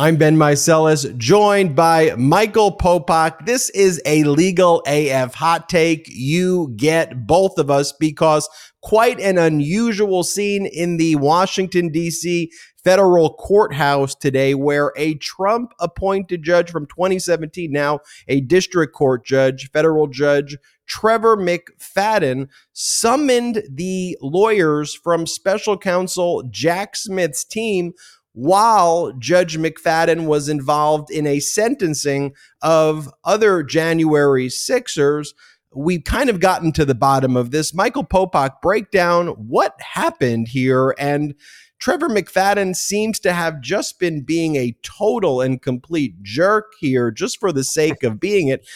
I'm Ben Meiselas, joined by Michael Popok. This is a legal AF hot take. You get both of us because quite an unusual scene in the Washington, D.C. federal courthouse today, where a Trump appointed judge from 2017, now a district court judge, federal judge, Trevor McFadden, summoned the lawyers from special counsel Jack Smith's team while Judge McFadden was involved in a sentencing of other January Sixers. We've kind of gotten to the bottom of this. Michael Popok, break down what happened here and Trevor McFadden seems to have just been being a total and complete jerk here just for the sake of being it.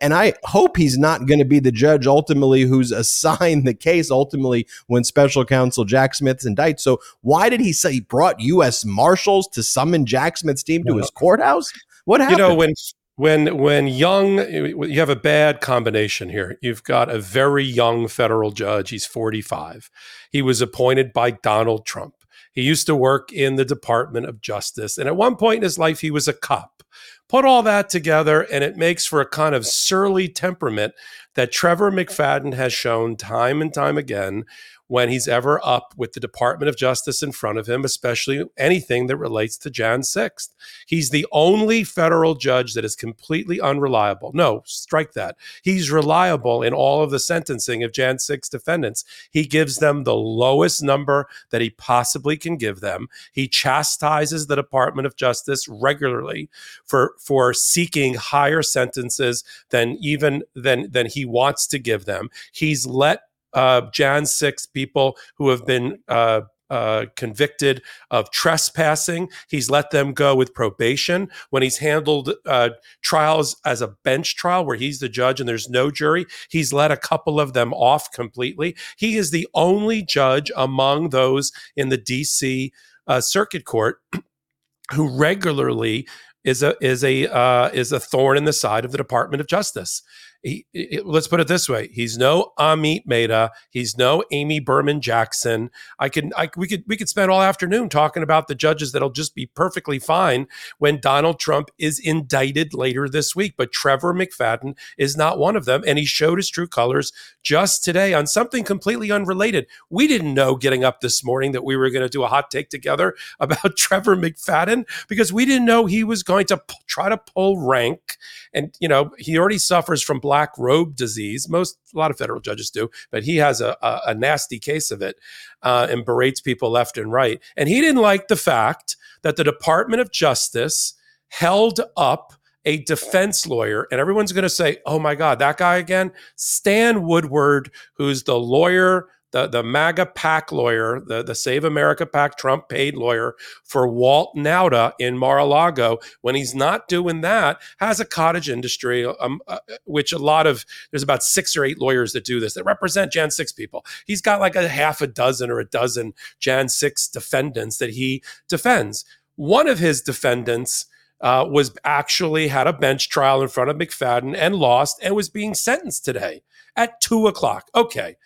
And, I hope he's not going to be the judge ultimately who's assigned the case ultimately when special counsel Jack Smith's indicted. So why did he say he brought U.S. Marshals to summon Jack Smith's team to his courthouse? What happened? You know, when when when young you have a bad combination here you've got a very young federal judge he's 45 he was appointed by donald trump he used to work in the Department of Justice. And at one point in his life, he was a cop. Put all that together, and it makes for a kind of surly temperament that Trevor McFadden has shown time and time again when he's ever up with the Department of Justice in front of him, especially anything that relates to Jan 6th. He's the only federal judge that is completely unreliable. No, strike that. He's reliable in all of the sentencing of Jan 6 defendants. He gives them the lowest number that he possibly can give them. He chastises the Department of Justice regularly for for seeking higher sentences than even than than he wants to give them. He's let uh, Jan 6 people who have been uh, uh, convicted of trespassing. He's let them go with probation. When he's handled uh, trials as a bench trial where he's the judge and there's no jury, he's let a couple of them off completely. He is the only judge among those in the DC uh, Circuit Court who regularly is a is a uh, is a thorn in the side of the Department of Justice he, let's put it this way: he's no Amit Mehta, he's no Amy Berman Jackson. I can, I, we could, we could spend all afternoon talking about the judges that'll just be perfectly fine when Donald Trump is indicted later this week. But Trevor McFadden is not one of them, and he showed his true colors just today on something completely unrelated. We didn't know getting up this morning that we were going to do a hot take together about Trevor McFadden because we didn't know he was going to p- try to pull rank, and you know he already suffers from black robe disease. Most, a lot of federal judges do, but he has a, a, a nasty case of it uh, and berates people left and right. And he didn't like the fact that the Department of Justice held up a defense lawyer, and everyone's going to say, "Oh my God, that guy again!" Stan Woodward, who's the lawyer the, the MAGA PAC lawyer, the, the Save America PAC Trump paid lawyer for Walt Nauta in Mar-a-Lago, when he's not doing that, has a cottage industry, um, uh, which a lot of, there's about six or eight lawyers that do this, that represent Jan 6 people. He's got like a half a dozen or a dozen Jan 6 defendants that he defends. One of his defendants uh, was actually had a bench trial in front of McFadden and lost and was being sentenced today at two o'clock. Okay.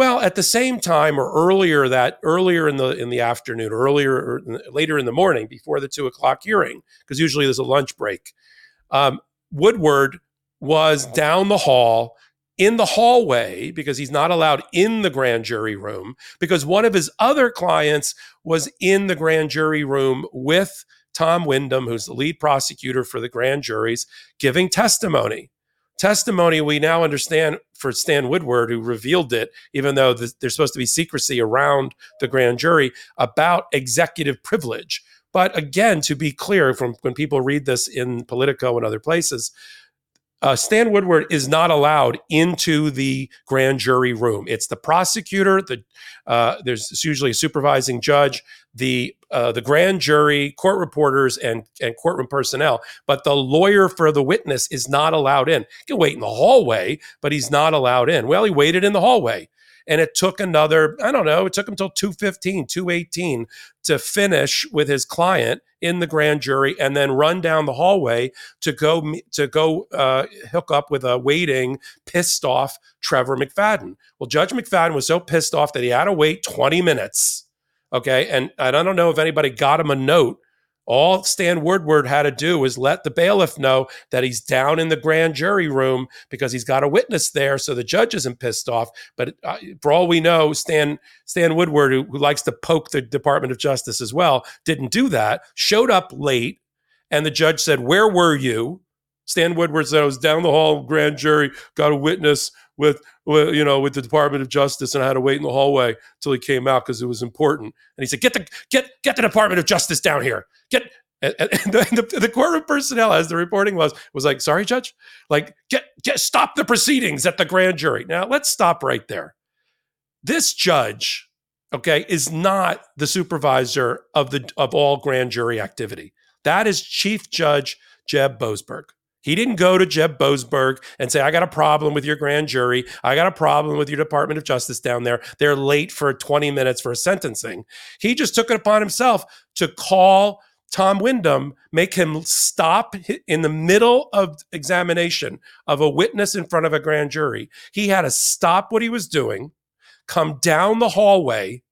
Well, at the same time, or earlier that earlier in the in the afternoon, earlier or later in the morning, before the two o'clock hearing, because usually there's a lunch break. Um, Woodward was down the hall in the hallway because he's not allowed in the grand jury room because one of his other clients was in the grand jury room with Tom Windom, who's the lead prosecutor for the grand juries, giving testimony testimony we now understand for Stan Woodward, who revealed it, even though the, there's supposed to be secrecy around the grand jury about executive privilege. But again, to be clear, from when people read this in Politico and other places, uh, Stan Woodward is not allowed into the grand jury room. It's the prosecutor. The uh, there's usually a supervising judge, the uh, the grand jury, court reporters, and and courtroom personnel. But the lawyer for the witness is not allowed in. He can wait in the hallway, but he's not allowed in. Well, he waited in the hallway and it took another i don't know it took him till 215 218 to finish with his client in the grand jury and then run down the hallway to go to go uh, hook up with a waiting pissed off trevor mcfadden. Well judge mcfadden was so pissed off that he had to wait 20 minutes okay? And, and i don't know if anybody got him a note All Stan Woodward had to do was let the bailiff know that he's down in the grand jury room because he's got a witness there, so the judge isn't pissed off. But uh, for all we know, Stan Stan Woodward, who, who likes to poke the Department of Justice as well, didn't do that. Showed up late, and the judge said, "Where were you?" Stan Woodward said, "I was down the hall, grand jury, got a witness." with, with you know with the Department of Justice, and I had to wait in the hallway until he came out because it was important. And he said, "Get the get get the Department of Justice down here. Get." And, the, the, courtroom personnel, as the reporting was, was like, "Sorry, judge, like get get stop the proceedings at the grand jury." Now let's stop right there. This judge, okay, is not the supervisor of the of all grand jury activity. That is Chief Judge Jeb Boasberg. He didn't go to Jeb Boasberg and say, I got a problem with your grand jury. I got a problem with your Department of Justice down there. They're late for 20 minutes for a sentencing. He just took it upon himself to call Tom Windom, make him stop in the middle of examination of a witness in front of a grand jury. He had to stop what he was doing, come down the hallway,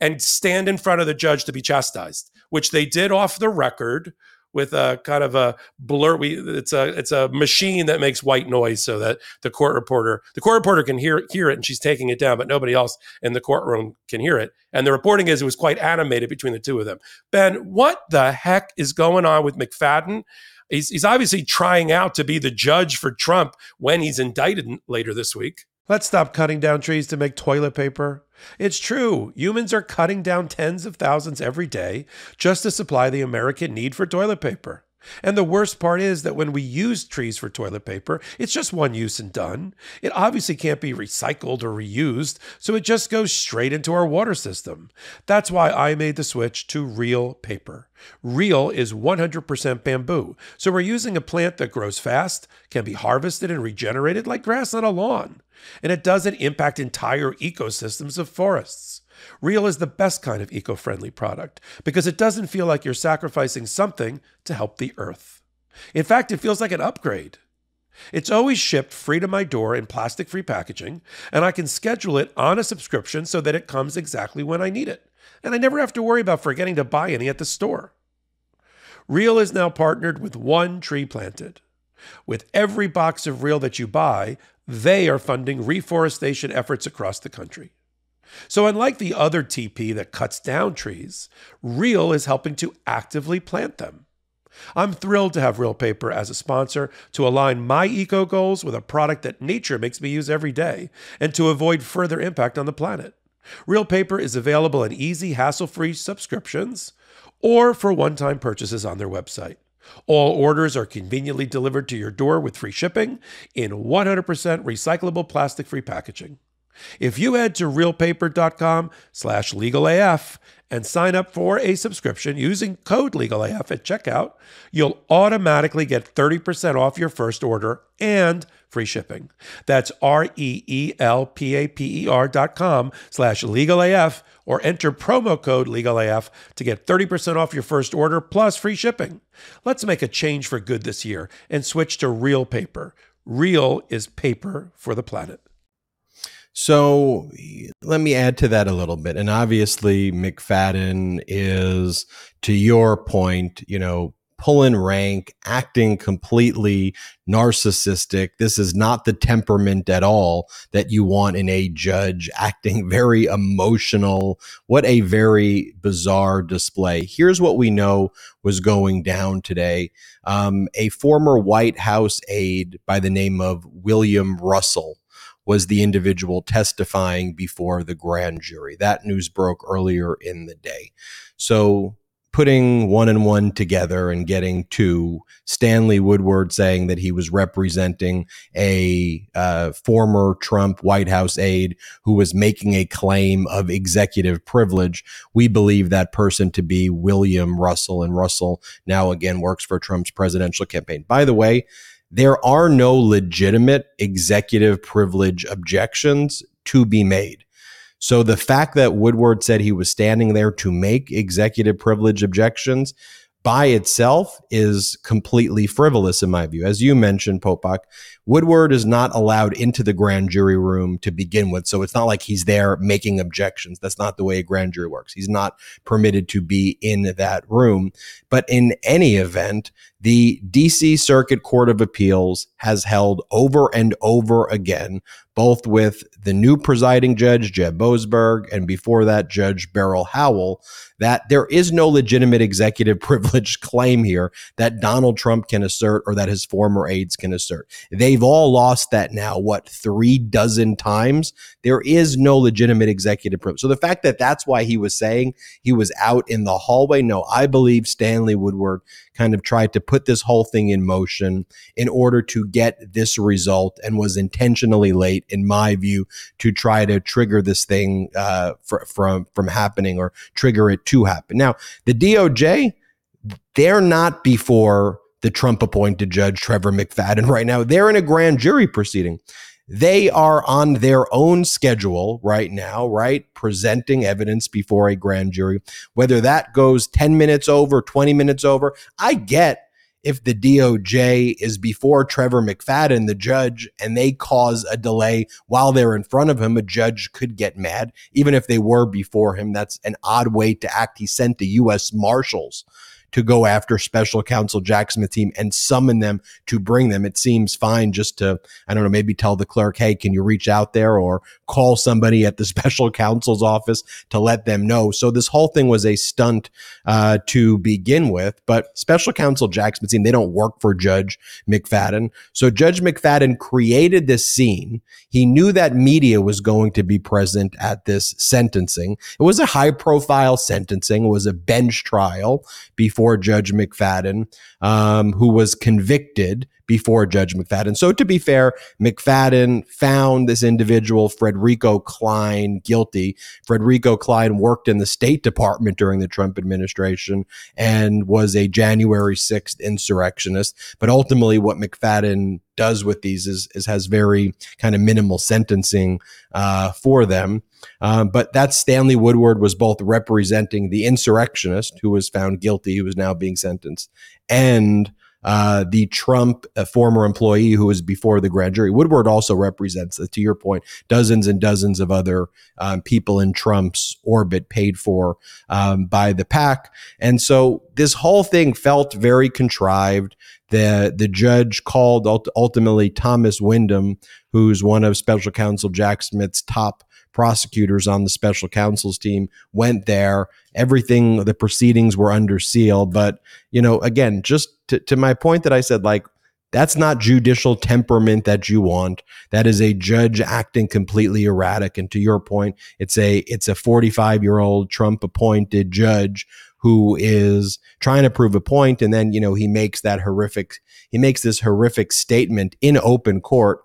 and stand in front of the judge to be chastised, which they did off the record with a kind of a blur. We it's a it's a machine that makes white noise so that the court reporter the court reporter can hear hear it and she's taking it down, but nobody else in the courtroom can hear it. And the reporting is it was quite animated between the two of them. Ben, what the heck is going on with McFadden? He's, he's obviously trying out to be the judge for Trump when he's indicted later this week. Let's stop cutting down trees to make toilet paper. It's true. Humans are cutting down tens of thousands every day just to supply the American need for toilet paper. And the worst part is that when we use trees for toilet paper, it's just one use and done. It obviously can't be recycled or reused, so it just goes straight into our water system. That's why I made the switch to Reel Paper. Reel is 100% bamboo, so we're using a plant that grows fast, can be harvested and regenerated like grass on a lawn, and it doesn't impact entire ecosystems of forests. Reel is the best kind of eco friendly product because it doesn't feel like you're sacrificing something to help the earth. In fact, it feels like an upgrade. It's always shipped free to my door in plastic free packaging, and I can schedule it on a subscription so that it comes exactly when I need it. And I never have to worry about forgetting to buy any at the store. Reel is now partnered with One Tree Planted. With every box of Reel that you buy, they are funding reforestation efforts across the country. So, unlike the other TP that cuts down trees, Reel is helping to actively plant them. I'm thrilled to have Reel Paper as a sponsor to align my eco goals with a product that nature makes me use every day and to avoid further impact on the planet. Reel Paper is available in easy, hassle free subscriptions or for one time purchases on their website. All orders are conveniently delivered to your door with free shipping in 100% recyclable plastic free packaging. If you head to reelpaper.com slash legalaf and sign up for a subscription using code legalaf at checkout, you'll automatically get 30% off your first order and free shipping. That's R-E-E-L-P-A-P-E-R dot com slash legalaf or enter promo code legalaf to get 30% off your first order plus free shipping. Let's make a change for good this year and switch to Reel Paper. Reel is paper for the planet. So let me add to that a little bit. And obviously, McFadden is, to your point, you know, pulling rank, acting completely narcissistic. This is not the temperament at all that you want in a judge, acting very emotional. What a very bizarre display. Here's what we know was going down today. Um, a former White House aide by the name of William Russell was the individual testifying before the grand jury. That news broke earlier in the day. So putting one and one together and getting to Stanley Woodward saying that he was representing a uh, former Trump White House aide who was making a claim of executive privilege. We believe that person to be William Russell, and Russell now again works for Trump's presidential campaign. By the way, there are no legitimate executive privilege objections to be made. So the fact that Woodward said he was standing there to make executive privilege objections by itself is completely frivolous in my view. As you mentioned, Popok, Woodward is not allowed into the grand jury room to begin with. So it's not like he's there making objections. That's not the way a grand jury works. He's not permitted to be in that room. But in any event, the DC Circuit Court of Appeals has held over and over again, both with the new presiding judge, Jeb Boasberg, and before that, Judge Beryl Howell, that there is no legitimate executive privilege claim here that Donald Trump can assert or that his former aides can assert. They've all lost that now, what, three dozen times? There is no legitimate executive privilege. So the fact that that's why he was saying he was out in the hallway, no, I believe Stanley Woodward kind of tried to put this whole thing in motion in order to get this result and was intentionally late, in my view, to try to trigger this thing uh, for, from from happening or trigger it to happen. Now, the DOJ, they're not before the Trump appointed judge Trevor McFadden right now. They're in a grand jury proceeding. They are on their own schedule right now, right? Presenting evidence before a grand jury. Whether that goes 10 minutes over, 20 minutes over, I get if the DOJ is before Trevor McFadden, the judge, and they cause a delay while they're in front of him, a judge could get mad. Even if they were before him, that's an odd way to act. He sent the U.S. Marshals to go after special counsel Jack Smith team and summon them to bring them. It seems fine just to, I don't know, maybe tell the clerk, hey, can you reach out there or call somebody at the special counsel's office to let them know. So this whole thing was a stunt uh, to begin with. But special counsel Jack Smith team, they don't work for Judge McFadden. So Judge McFadden created this scene. He knew that media was going to be present at this sentencing. It was a high profile sentencing. It was a bench trial before before Judge McFadden, um, who was convicted before Judge McFadden. So to be fair, McFadden found this individual, Frederico Klein, guilty. Frederico Klein worked in the State Department during the Trump administration and was a January 6th insurrectionist. But ultimately, what McFadden does with these is, is has very kind of minimal sentencing uh, for them. Um, but that Stanley Woodward was both representing the insurrectionist who was found guilty, who was now being sentenced, and uh, the Trump former employee who was before the grand jury. Woodward also represents, uh, to your point, dozens and dozens of other um, people in Trump's orbit paid for um, by the PAC. And so this whole thing felt very contrived. The, the judge called ultimately Thomas Windom, who's one of special counsel Jack Smith's top prosecutors on the special counsel's team went there. Everything, the proceedings were under seal. But, you know, again, just to, to my point that I said, like, that's not judicial temperament that you want. That is a judge acting completely erratic. And to your point, it's a it's a 45 year old Trump appointed judge who is trying to prove a point, and then you know he makes that horrific he makes this horrific statement in open court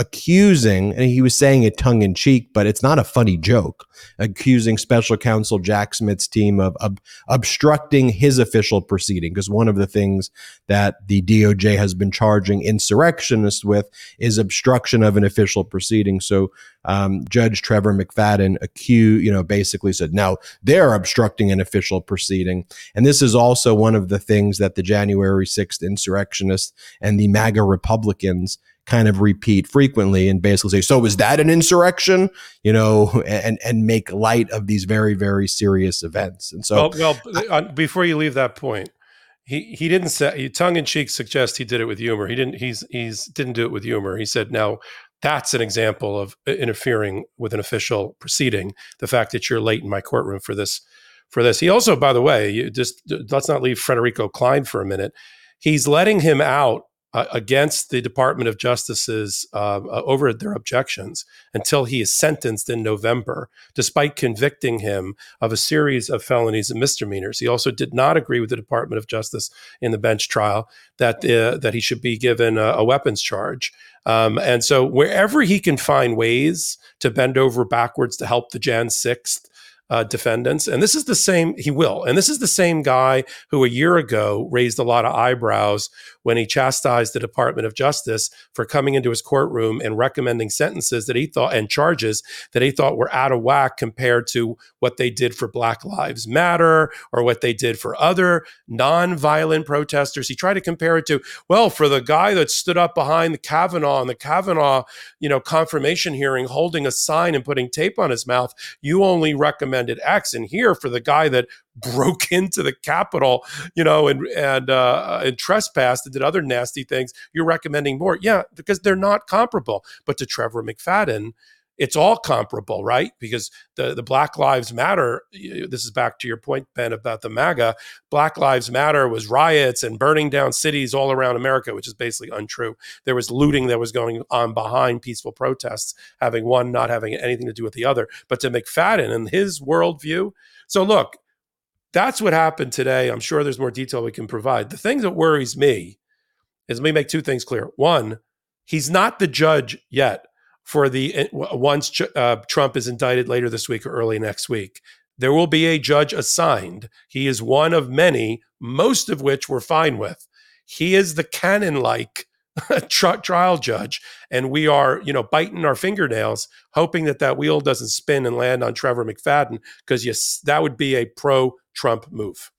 accusing, and he was saying it tongue in cheek, but it's not a funny joke, accusing special counsel Jack Smith's team of, of obstructing his official proceeding. Because one of the things that the DOJ has been charging insurrectionists with is obstruction of an official proceeding. So um, Judge Trevor McFadden accused, you know, basically said, now they're obstructing an official proceeding. And this is also one of the things that the January 6th insurrectionists and the MAGA Republicans kind of repeat frequently and basically say, "So is that an insurrection?" You know, and and make light of these very very serious events. And so, well, well uh, before you leave that point, he he didn't say tongue in cheek suggest he did it with humor. He didn't. He's he's didn't do it with humor. He said, "Now that's an example of uh, interfering with an official proceeding. The fact that you're late in my courtroom for this." For this, he also, by the way, you just let's not leave Frederico Klein for a minute. He's letting him out against the Department of Justice's uh, uh, over their objections until he is sentenced in November, despite convicting him of a series of felonies and misdemeanors. He also did not agree with the Department of Justice in the bench trial that uh, that he should be given a, a weapons charge. Um, and so, wherever he can find ways to bend over backwards to help the Jan sixth uh, defendants. And this is the same, he will. And this is the same guy who a year ago raised a lot of eyebrows when he chastised the Department of Justice for coming into his courtroom and recommending sentences that he thought and charges that he thought were out of whack compared to what they did for Black Lives Matter or what they did for other non-violent protesters. He tried to compare it to, well, for the guy that stood up behind the Kavanaugh and the Kavanaugh, you know, confirmation hearing, holding a sign and putting tape on his mouth, you only recommended X. And here for the guy that broke into the Capitol, you know, and and uh, and trespassed and did other nasty things, you're recommending more. Yeah, because they're not comparable. But to Trevor McFadden, it's all comparable, right? Because the, the Black Lives Matter, this is back to your point, Ben, about the MAGA. Black Lives Matter was riots and burning down cities all around America, which is basically untrue. There was looting that was going on behind peaceful protests, having one not having anything to do with the other. But to McFadden and his worldview, so look, that's what happened today. I'm sure there's more detail we can provide. The thing that worries me is let me make two things clear. One, he's not the judge yet for the eh, once uh, Trump is indicted later this week or early next week. There will be a judge assigned. He is one of many, most of which we're fine with. He is the Cannon like trial judge, and we are, you know, biting our fingernails, hoping that that wheel doesn't spin and land on Trevor McFadden, because yes, that would be a pro-Trump move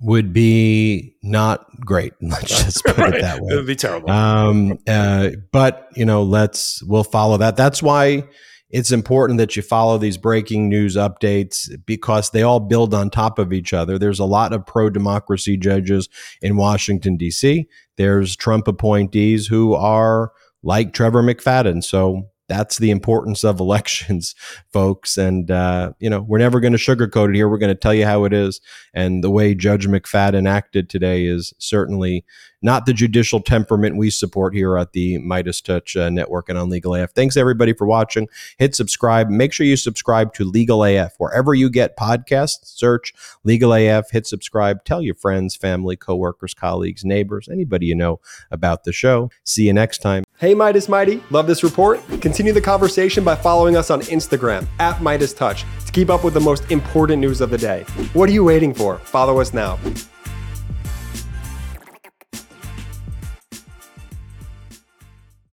would be not great. Let's just put right. it that way. It would be terrible. Um, uh, but you know, let's we'll follow that. That's why it's important that you follow these breaking news updates because they all build on top of each other. There's a lot of pro democracy judges in Washington D.C. There's Trump appointees who are like Trevor McFadden. So that's the importance of elections, folks. And, uh, you know, we're never going to sugarcoat it here. We're going to tell you how it is. And the way Judge McFadden acted today is certainly not the judicial temperament we support here at the MeidasTouch uh, Network and on Legal AF. Thanks, everybody, for watching. Hit subscribe. Make sure you subscribe to Legal AF. Wherever you get podcasts, search Legal AF, hit subscribe. Tell your friends, family, coworkers, colleagues, neighbors, anybody you know about the show. See you next time. Hey, Meidas Mighty. Love this report? The conversation by following us on Instagram at MeidasTouch to keep up with the most important news of the day. What are you waiting for? Follow us now.